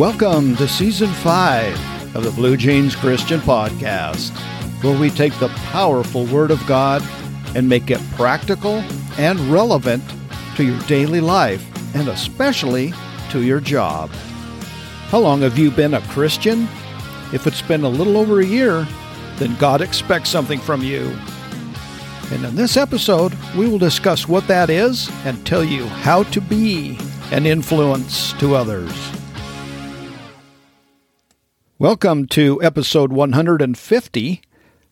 Welcome to Season 5 of the Blue Jeans Christian Podcast, where we take the powerful Word of God and make it practical and relevant to your daily life and especially to your job. How long have you been a Christian? If it's been a little over a year, then God expects something from you. And in this episode, we will discuss what that is and tell you how to be an influence to others. Welcome to episode 150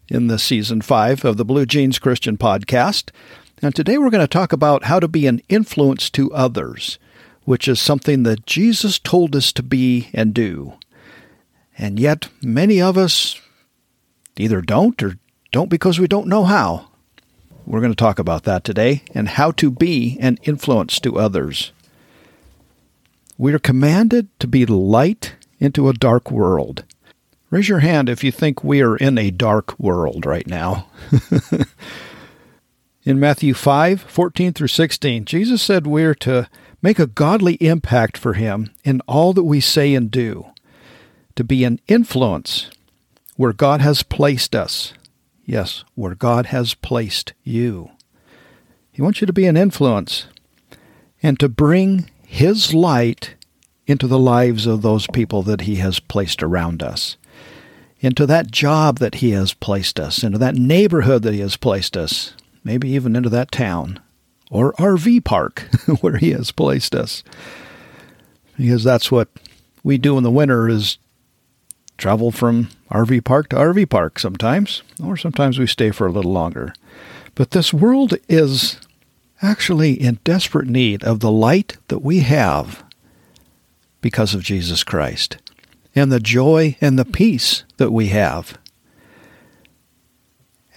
in the season 5 of the Blue Jeans Christian Podcast. And today we're going to talk about how to be an influence to others, which is something that Jesus told us to be and do. And yet, many of us either don't or don't because we don't know how. We're going to talk about that today and how to be an influence to others. We are commanded to be light into a dark world. Raise your hand if you think we are in a dark world right now. in Matthew 5 14 through 16, Jesus said we're to make a godly impact for Him in all that we say and do, to be an influence where God has placed us. Yes, where God has placed you. He wants you to be an influence and to bring His light into the lives of those people that He has placed around us, into that job that He has placed us, into that neighborhood that He has placed us, maybe even into that town or RV park where He has placed us. Because that's what we do in the winter is travel from RV park to RV park sometimes, or sometimes we stay for a little longer. But this world is actually in desperate need of the light that we have because of Jesus Christ and the joy and the peace that we have.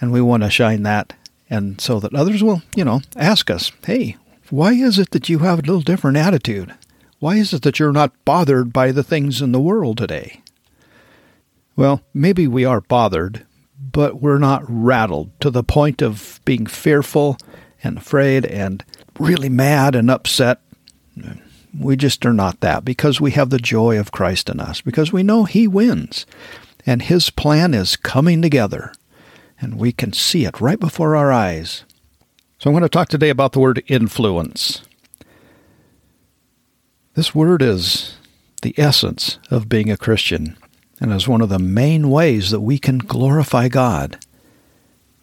And we want to shine that and so that others will, you know, ask us, "Hey, why is it that you have a little different attitude? Why is it that you're not bothered by the things in the world today?" Well, maybe we are bothered, but we're not rattled to the point of being fearful and afraid and really mad and upset. We just are not that because we have the joy of Christ in us, because we know He wins and His plan is coming together and we can see it right before our eyes. So I'm going to talk today about the word influence. This word is the essence of being a Christian and is one of the main ways that we can glorify God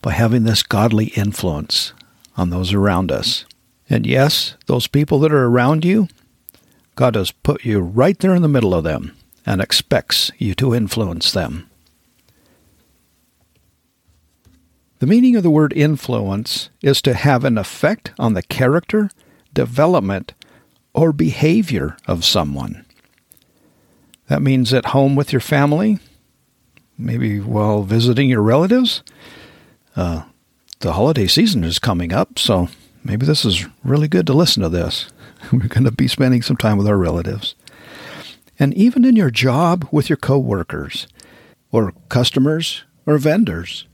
by having this godly influence on those around us. And yes, those people that are around you, God has put you right there in the middle of them and expects you to influence them. The meaning of the word influence is to have an effect on the character, development, or behavior of someone. That means at home with your family, maybe while visiting your relatives. Uh, the holiday season is coming up, so maybe this is really good to listen to this. We're going to be spending some time with our relatives. And even in your job with your coworkers or customers or vendors.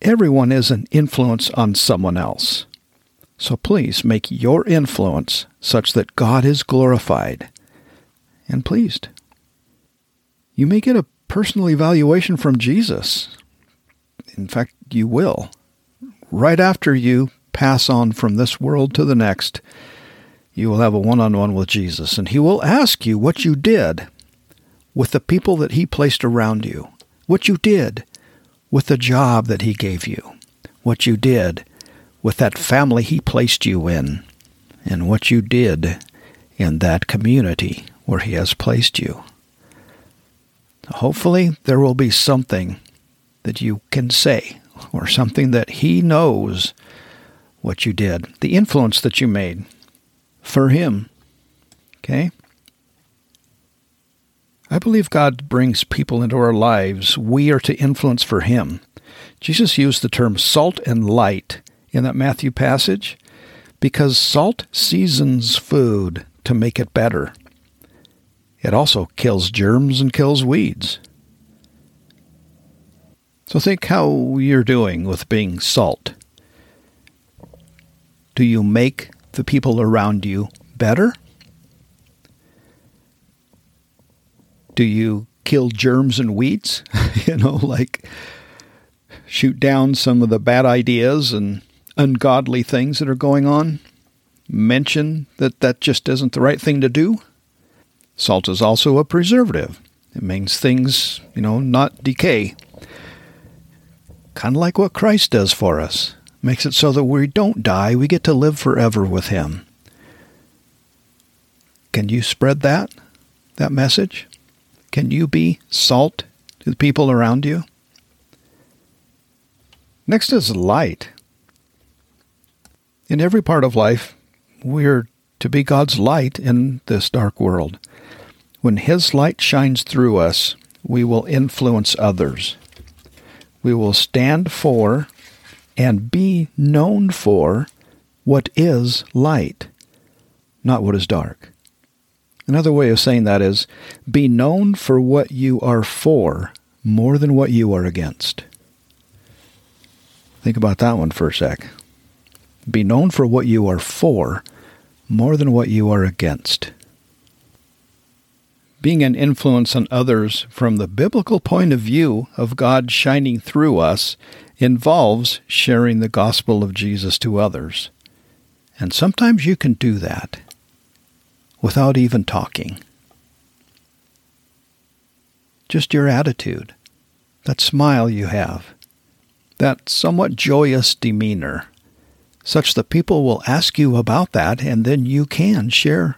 Everyone is an influence on someone else. So please make your influence such that God is glorified and pleased. You may get a personal evaluation from Jesus. In fact, you will. Right after you pass on from this world to the next, you will have a one on one with Jesus, and He will ask you what you did with the people that He placed around you, what you did with the job that He gave you, what you did with that family He placed you in, and what you did in that community where He has placed you. Hopefully, there will be something that you can say, or something that He knows what you did, the influence that you made for Him. Okay? I believe God brings people into our lives we are to influence for Him. Jesus used the term salt and light in that Matthew passage because salt seasons food to make it better. It also kills germs and kills weeds. So think how you're doing with being salt. Do you make the people around you better? Do you kill germs and weeds? you know, like shoot down some of the bad ideas and ungodly things that are going on? Mention that that just isn't the right thing to do? Salt is also a preservative. It means things, you know, not decay. Kind of like what Christ does for us. Makes it so that we don't die, we get to live forever with Him. Can you spread that? That message? Can you be salt to the people around you? Next is light. In every part of life, we're to be God's light in this dark world. When His light shines through us, we will influence others. We will stand for and be known for what is light, not what is dark. Another way of saying that is be known for what you are for more than what you are against. Think about that one for a sec. Be known for what you are for more than what you are against. Being an influence on others from the biblical point of view of God shining through us involves sharing the gospel of Jesus to others. And sometimes you can do that without even talking. Just your attitude, that smile you have, that somewhat joyous demeanor, such that people will ask you about that, and then you can share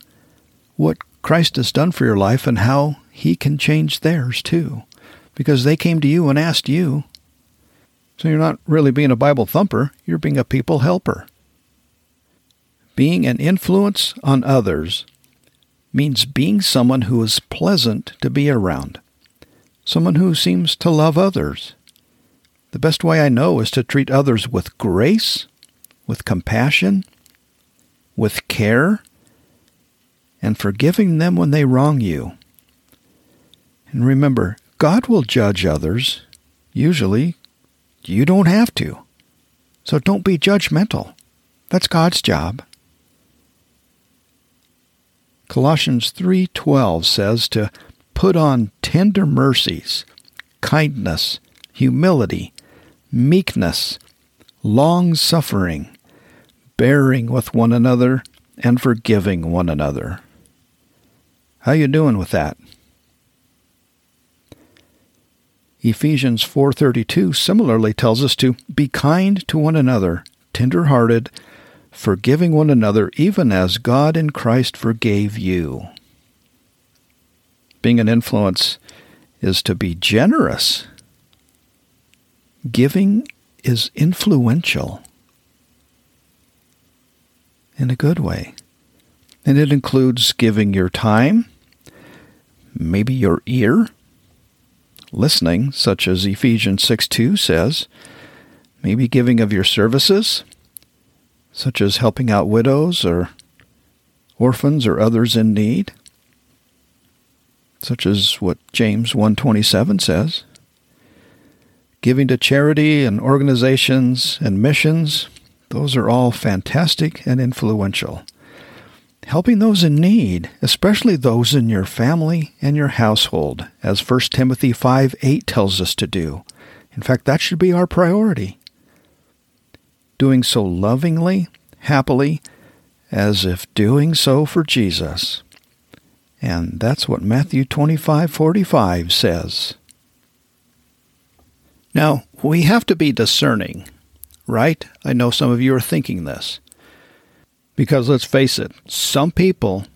what Christ has done for your life and how he can change theirs too, because they came to you and asked you. So you're not really being a Bible thumper, you're being a people helper. Being an influence on others means being someone who is pleasant to be around, someone who seems to love others, the best way I know is to treat others with grace, with compassion, with care, and forgiving them when they wrong you. And remember, God will judge others. Usually, you don't have to. So don't be judgmental. That's God's job. Colossians 3:12 says to put on tender mercies, kindness, humility, meekness, long suffering, bearing with one another, and forgiving one another. How you doing with that? Ephesians 4:32 similarly tells us to be kind to one another, tender-hearted, forgiving one another even as God in Christ forgave you. Being an influence is to be generous Giving is influential in a good way. And it includes giving your time, maybe your ear, listening, such as Ephesians 6 2 says, maybe giving of your services, such as helping out widows or orphans or others in need, such as what James 127 says giving to charity and organizations and missions, those are all fantastic and influential. Helping those in need, especially those in your family and your household, as 1 Timothy 5 8 tells us to do. In fact, that should be our priority. Doing so lovingly, happily, as if doing so for Jesus. And that's what Matthew 25:45 says. Now, we have to be discerning, right? I know some of you are thinking this. Because let's face it, some people,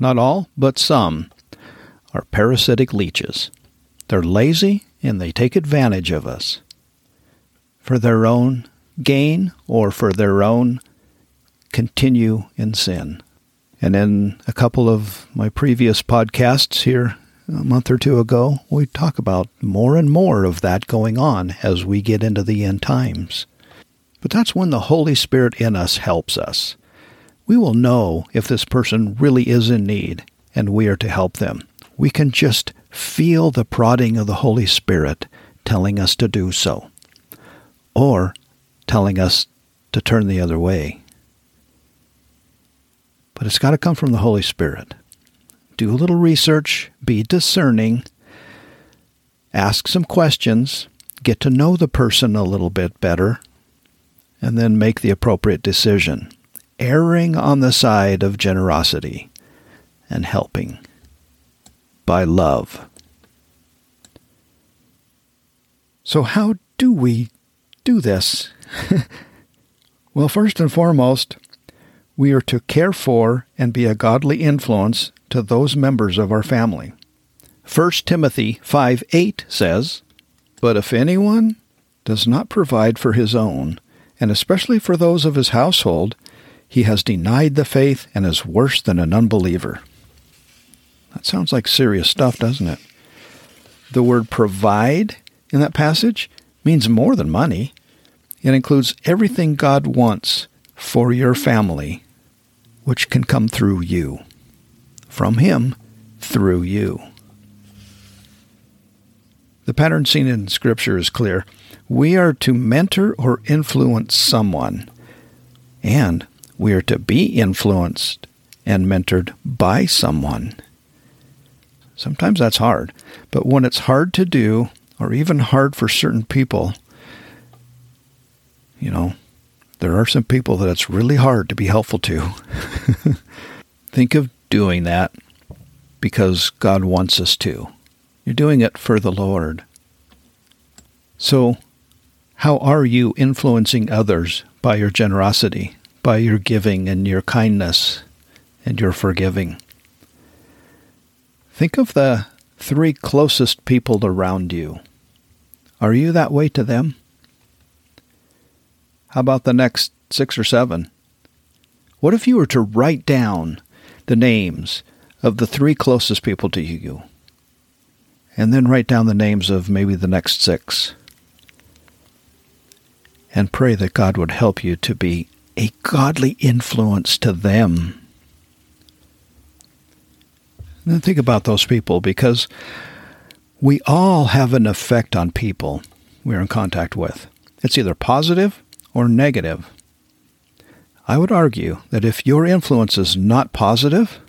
not all, but some, are parasitic leeches. They're lazy and they take advantage of us for their own gain or for their own continue in sin. And in a couple of my previous podcasts here a month or two ago, we talk about more and more of that going on as we get into the end times. But that's when the Holy Spirit in us helps us. We will know if this person really is in need and we are to help them. We can just feel the prodding of the Holy Spirit telling us to do so, or telling us to turn the other way. But it's got to come from the Holy Spirit do a little research, be discerning, ask some questions, get to know the person a little bit better, and then make the appropriate decision, erring on the side of generosity and helping by love. So, how do we do this? well, first and foremost, we are to care for and be a godly influence to those members of our family. 1 Timothy 5 8 says, But if anyone does not provide for his own, and especially for those of his household, he has denied the faith and is worse than an unbeliever. That sounds like serious stuff, doesn't it? The word provide in that passage means more than money. It includes everything God wants for your family, which can come through you. From Him, through you. The pattern seen in Scripture is clear. We are to mentor or influence someone, and we are to be influenced and mentored by someone. Sometimes that's hard, but when it's hard to do, or even hard for certain people, you know, there are some people that it's really hard to be helpful to. Think of doing that because God wants us to. You're doing it for the Lord. So, how are you influencing others by your generosity, by your giving and your kindness and your forgiving? Think of the three closest people around you. Are you that way to them? How about the next six or seven? What if you were to write down the names of the three closest people to you, and then write down the names of maybe the next six? And pray that God would help you to be a godly influence to them. Think about those people because we all have an effect on people we're in contact with. It's either positive or negative. I would argue that if your influence is not positive,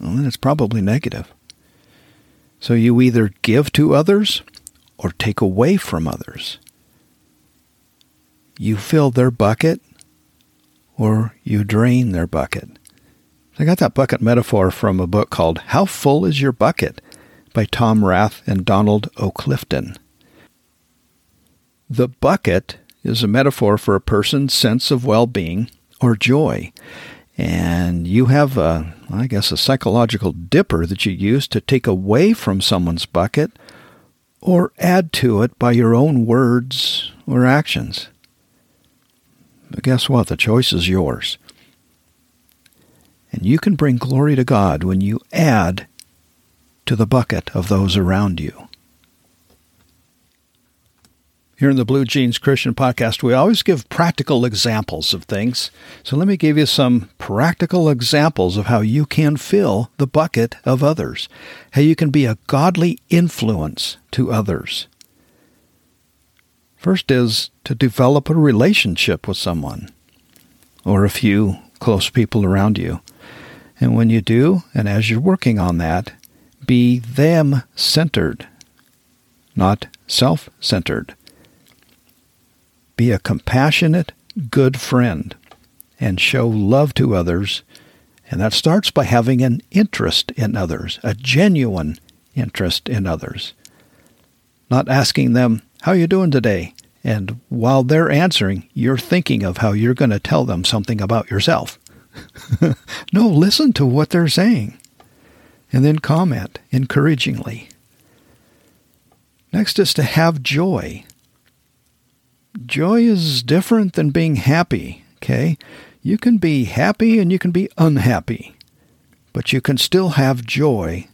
well, then it's probably negative. So you either give to others or take away from others. You fill their bucket or you drain their bucket. I got that bucket metaphor from a book called How Full Is Your Bucket? by Tom Rath and Donald O. Clifton. The bucket is a metaphor for a person's sense of well being or joy. And you have, a, I guess, a psychological dipper that you use to take away from someone's bucket or add to it by your own words or actions. But guess what? The choice is yours. And you can bring glory to God when you add to the bucket of those around you. Here in the Blue Jeans Christian Podcast, we always give practical examples of things. So let me give you some practical examples of how you can fill the bucket of others, how you can be a godly influence to others. First is to develop a relationship with someone or a few close people around you. And when you do, and as you're working on that, be them centered, not self centered. Be a compassionate, good friend and show love to others. And that starts by having an interest in others, a genuine interest in others. Not asking them, How are you doing today? And while they're answering, you're thinking of how you're going to tell them something about yourself. no, listen to what they're saying and then comment encouragingly. Next is to have joy. Joy is different than being happy, okay? You can be happy and you can be unhappy, but you can still have joy.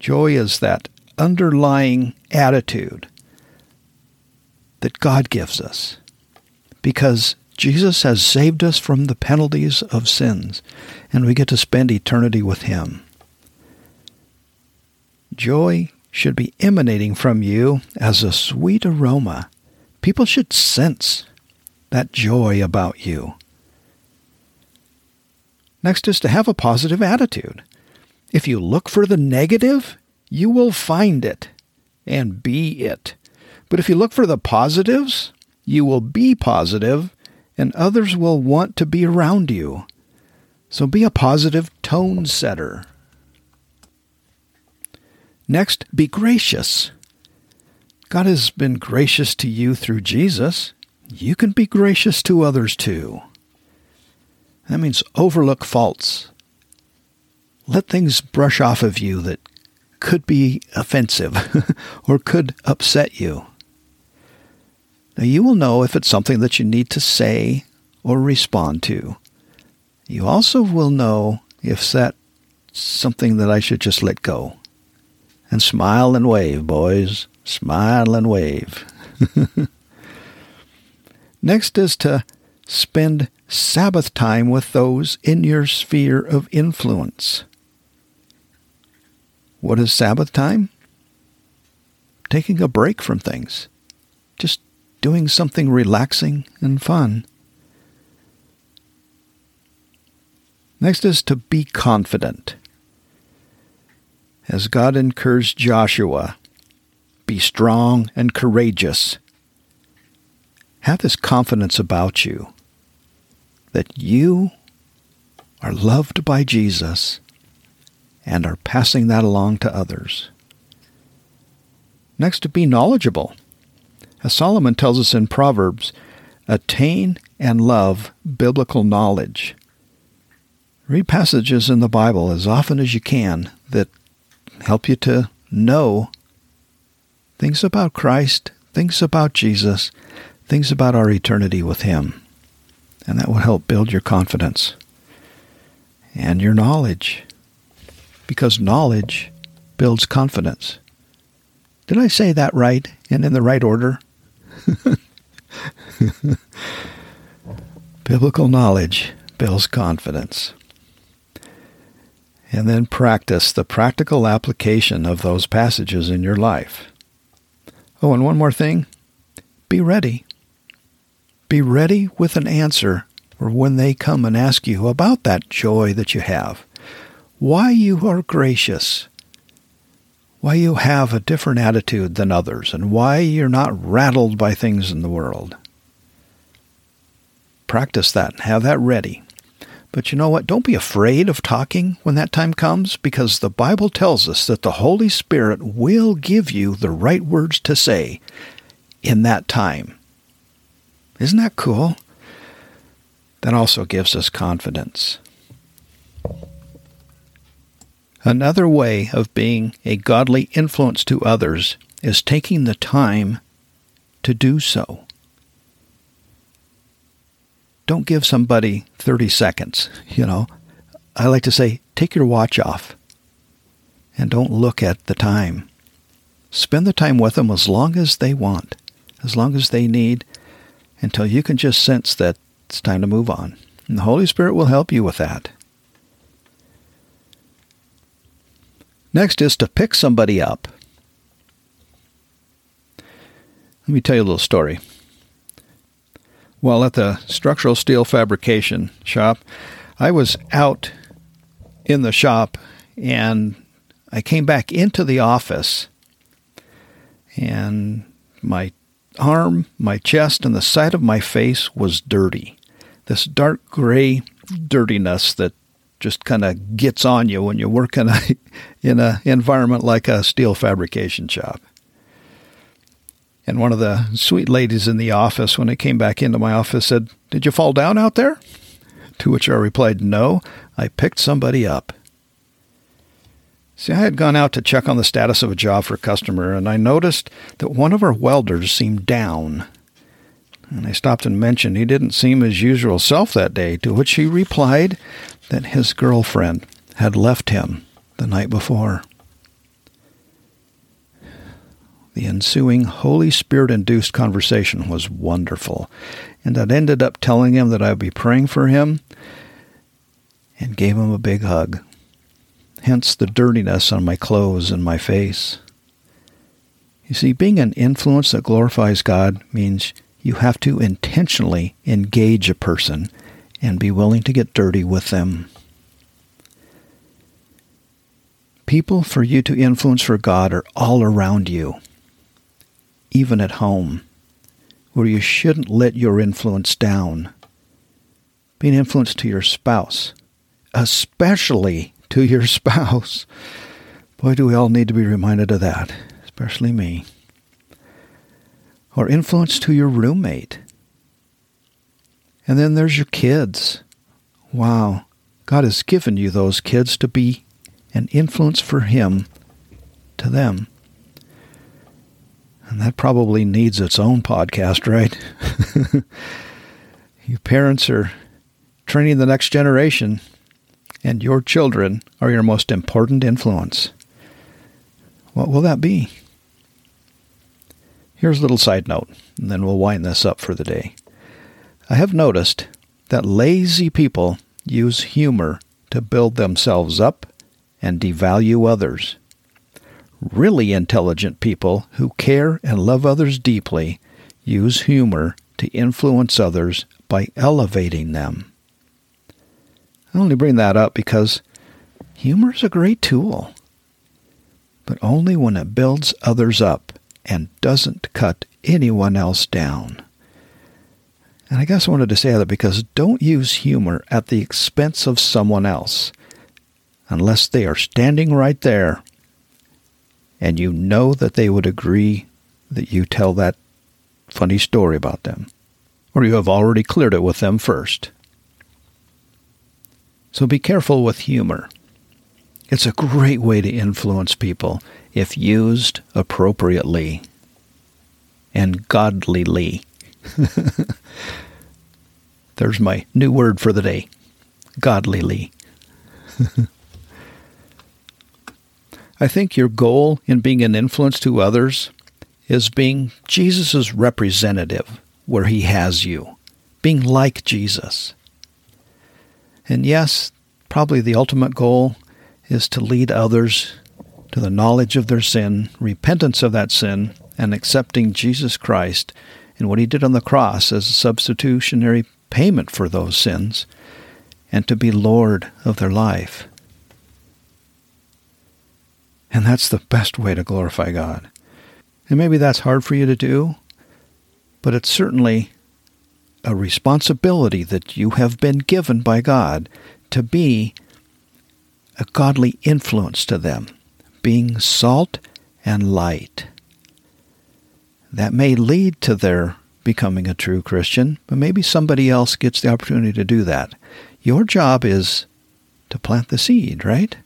Joy is that underlying attitude that God gives us because Jesus has saved us from the penalties of sins, and we get to spend eternity with Him. Joy should be emanating from you as a sweet aroma. People should sense that joy about you. Next is to have a positive attitude. If you look for the negative, you will find it. and be it. But if you look for the positives, you will be positive and others will want to be around you. So be a positive tone setter. Next, be gracious. God has been gracious to you through Jesus. You can be gracious to others too. That means overlook faults. Let things brush off of you that could be offensive or could upset you. You will know if it's something that you need to say or respond to. You also will know if that's something that I should just let go. And smile and wave, boys. Smile and wave. Next is to spend Sabbath time with those in your sphere of influence. What is Sabbath time? Taking a break from things. Doing something relaxing and fun. Next is to be confident. As God encouraged Joshua, be strong and courageous. Have this confidence about you that you are loved by Jesus and are passing that along to others. Next, to be knowledgeable. As Solomon tells us in Proverbs, attain and love biblical knowledge. Read passages in the Bible as often as you can that help you to know things about Christ, things about Jesus, things about our eternity with Him. And that will help build your confidence and your knowledge because knowledge builds confidence. Did I say that right and in the right order? Biblical knowledge builds confidence. And then practice the practical application of those passages in your life. Oh, and one more thing be ready. Be ready with an answer for when they come and ask you about that joy that you have why you are gracious, why you have a different attitude than others, and why you're not rattled by things in the world. Practice that and have that ready. But you know what? Don't be afraid of talking when that time comes because the Bible tells us that the Holy Spirit will give you the right words to say in that time. Isn't that cool? That also gives us confidence. Another way of being a godly influence to others is taking the time to do so. Don't give somebody 30 seconds, you know. I like to say, take your watch off and don't look at the time. Spend the time with them as long as they want, as long as they need, until you can just sense that it's time to move on. And the Holy Spirit will help you with that. Next is to pick somebody up. Let me tell you a little story. While at the structural steel fabrication shop, I was out in the shop and I came back into the office and my arm, my chest, and the side of my face was dirty. This dark gray dirtiness that just kind of gets on you when you work in a in an environment like a steel fabrication shop. And one of the sweet ladies in the office, when I came back into my office, said, Did you fall down out there? To which I replied, No, I picked somebody up. See, I had gone out to check on the status of a job for a customer, and I noticed that one of our welders seemed down. And I stopped and mentioned he didn't seem his usual self that day, to which he replied that his girlfriend had left him the night before. The ensuing Holy Spirit induced conversation was wonderful, and I ended up telling him that I would be praying for him and gave him a big hug. Hence the dirtiness on my clothes and my face. You see, being an influence that glorifies God means you have to intentionally engage a person and be willing to get dirty with them. People for you to influence for God are all around you. even at home, where you shouldn't let your influence down. Being influenced to your spouse, especially to your spouse. Boy, do we all need to be reminded of that, especially me. Or influence to your roommate. And then there's your kids. Wow, God has given you those kids to be an influence for Him to them. And that probably needs its own podcast, right? you parents are training the next generation, and your children are your most important influence. What will that be? Here's a little side note, and then we'll wind this up for the day. I have noticed that lazy people use humor to build themselves up and devalue others. Really intelligent people who care and love others deeply use humor to influence others by elevating them. I only bring that up because humor is a great tool, but only when it builds others up and doesn't cut anyone else down. And I guess I wanted to say that because don't use humor at the expense of someone else unless they are standing right there and you know that they would agree that you tell that funny story about them, or you have already cleared it with them first. So be careful with humor. It's a great way to influence people if used appropriately and godlyly. There's my new word for the day godlyly. I think your goal in being an influence to others is being Jesus' representative where he has you, being like Jesus. And yes, probably the ultimate goal is to lead others to the knowledge of their sin, repentance of that sin, and accepting Jesus Christ and what he did on the cross as a substitutionary payment for those sins, and to be Lord of their life. And that's the best way to glorify God. And maybe that's hard for you to do, but it's certainly a responsibility that you have been given by God to be a godly influence to them, being salt and light. That may lead to their becoming a true Christian, but maybe somebody else gets the opportunity to do that. Your job is to plant the seed, right?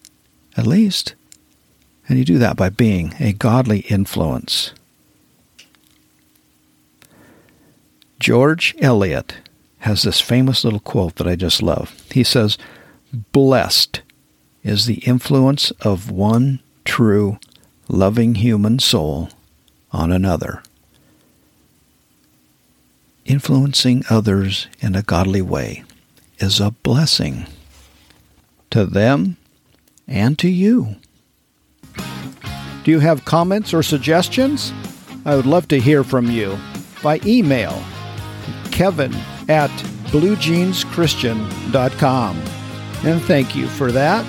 At least. And you do that by being a godly influence. George Eliot has this famous little quote that I just love. He says, Blessed is the influence of one true, loving human soul on another. Influencing others in a godly way is a blessing to them and to you. Do you have comments or suggestions? I would love to hear from you by email kevin at bluejeanschristian.com. And thank you for that.